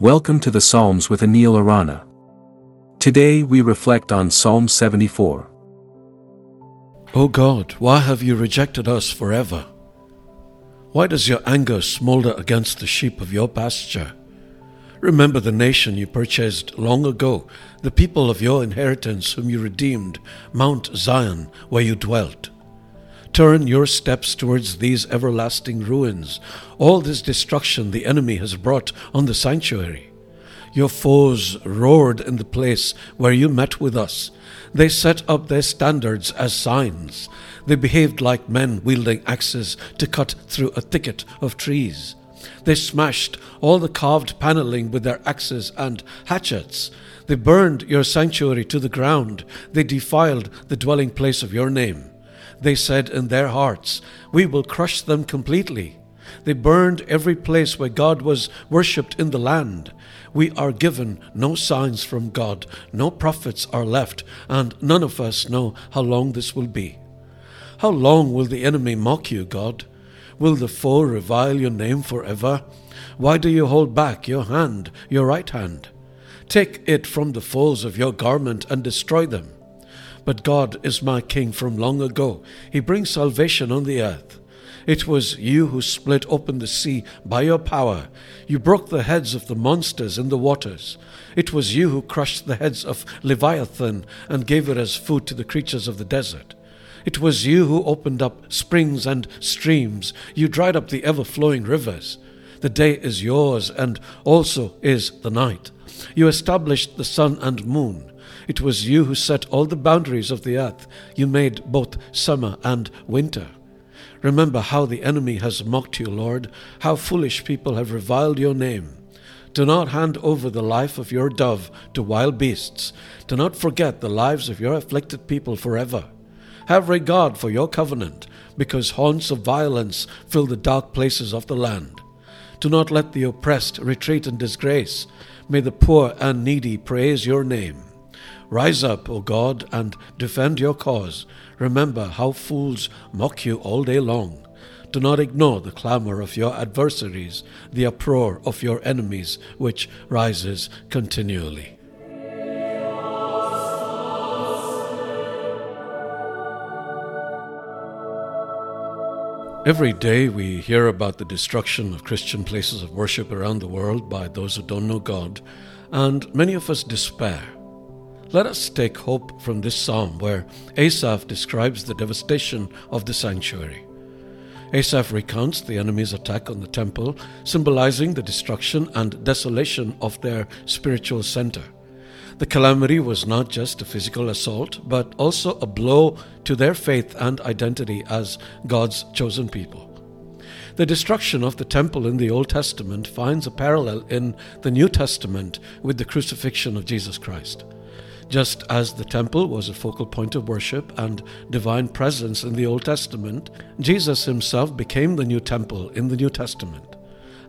Welcome to the Psalms with Anil Arana. Today we reflect on Psalm 74. O God, why have you rejected us forever? Why does your anger smolder against the sheep of your pasture? Remember the nation you purchased long ago, the people of your inheritance whom you redeemed, Mount Zion, where you dwelt. Turn your steps towards these everlasting ruins, all this destruction the enemy has brought on the sanctuary. Your foes roared in the place where you met with us. They set up their standards as signs. They behaved like men wielding axes to cut through a thicket of trees. They smashed all the carved paneling with their axes and hatchets. They burned your sanctuary to the ground. They defiled the dwelling place of your name. They said in their hearts, We will crush them completely. They burned every place where God was worshipped in the land. We are given no signs from God, no prophets are left, and none of us know how long this will be. How long will the enemy mock you, God? Will the foe revile your name forever? Why do you hold back your hand, your right hand? Take it from the folds of your garment and destroy them. But God is my King from long ago. He brings salvation on the earth. It was you who split open the sea by your power. You broke the heads of the monsters in the waters. It was you who crushed the heads of Leviathan and gave it as food to the creatures of the desert. It was you who opened up springs and streams. You dried up the ever flowing rivers. The day is yours, and also is the night. You established the sun and moon. It was you who set all the boundaries of the earth. You made both summer and winter. Remember how the enemy has mocked you, Lord, how foolish people have reviled your name. Do not hand over the life of your dove to wild beasts. Do not forget the lives of your afflicted people forever. Have regard for your covenant, because haunts of violence fill the dark places of the land. Do not let the oppressed retreat in disgrace. May the poor and needy praise your name. Rise up, O God, and defend your cause. Remember how fools mock you all day long. Do not ignore the clamor of your adversaries, the uproar of your enemies, which rises continually. Every day we hear about the destruction of Christian places of worship around the world by those who don't know God, and many of us despair. Let us take hope from this psalm where Asaph describes the devastation of the sanctuary. Asaph recounts the enemy's attack on the temple, symbolizing the destruction and desolation of their spiritual center. The calamity was not just a physical assault, but also a blow to their faith and identity as God's chosen people. The destruction of the temple in the Old Testament finds a parallel in the New Testament with the crucifixion of Jesus Christ. Just as the temple was a focal point of worship and divine presence in the Old Testament, Jesus himself became the new temple in the New Testament.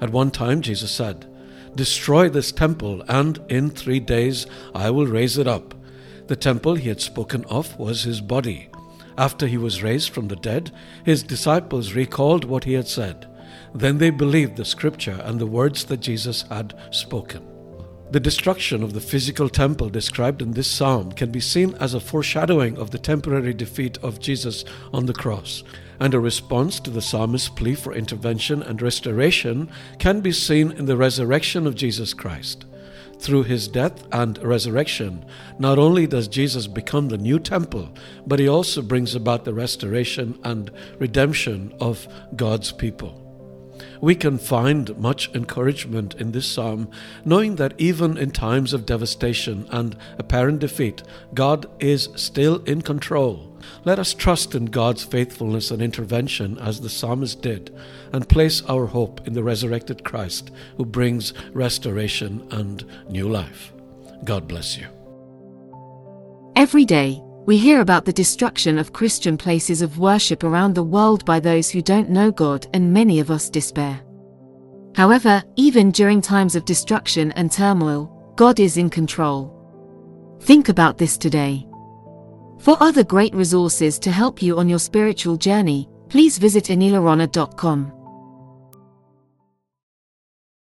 At one time, Jesus said, Destroy this temple, and in three days I will raise it up. The temple he had spoken of was his body. After he was raised from the dead, his disciples recalled what he had said. Then they believed the scripture and the words that Jesus had spoken. The destruction of the physical temple described in this psalm can be seen as a foreshadowing of the temporary defeat of Jesus on the cross, and a response to the psalmist's plea for intervention and restoration can be seen in the resurrection of Jesus Christ. Through his death and resurrection, not only does Jesus become the new temple, but he also brings about the restoration and redemption of God's people. We can find much encouragement in this psalm, knowing that even in times of devastation and apparent defeat, God is still in control. Let us trust in God's faithfulness and intervention as the psalmist did, and place our hope in the resurrected Christ who brings restoration and new life. God bless you. Every day, we hear about the destruction of Christian places of worship around the world by those who don't know God, and many of us despair. However, even during times of destruction and turmoil, God is in control. Think about this today. For other great resources to help you on your spiritual journey, please visit anilarana.com.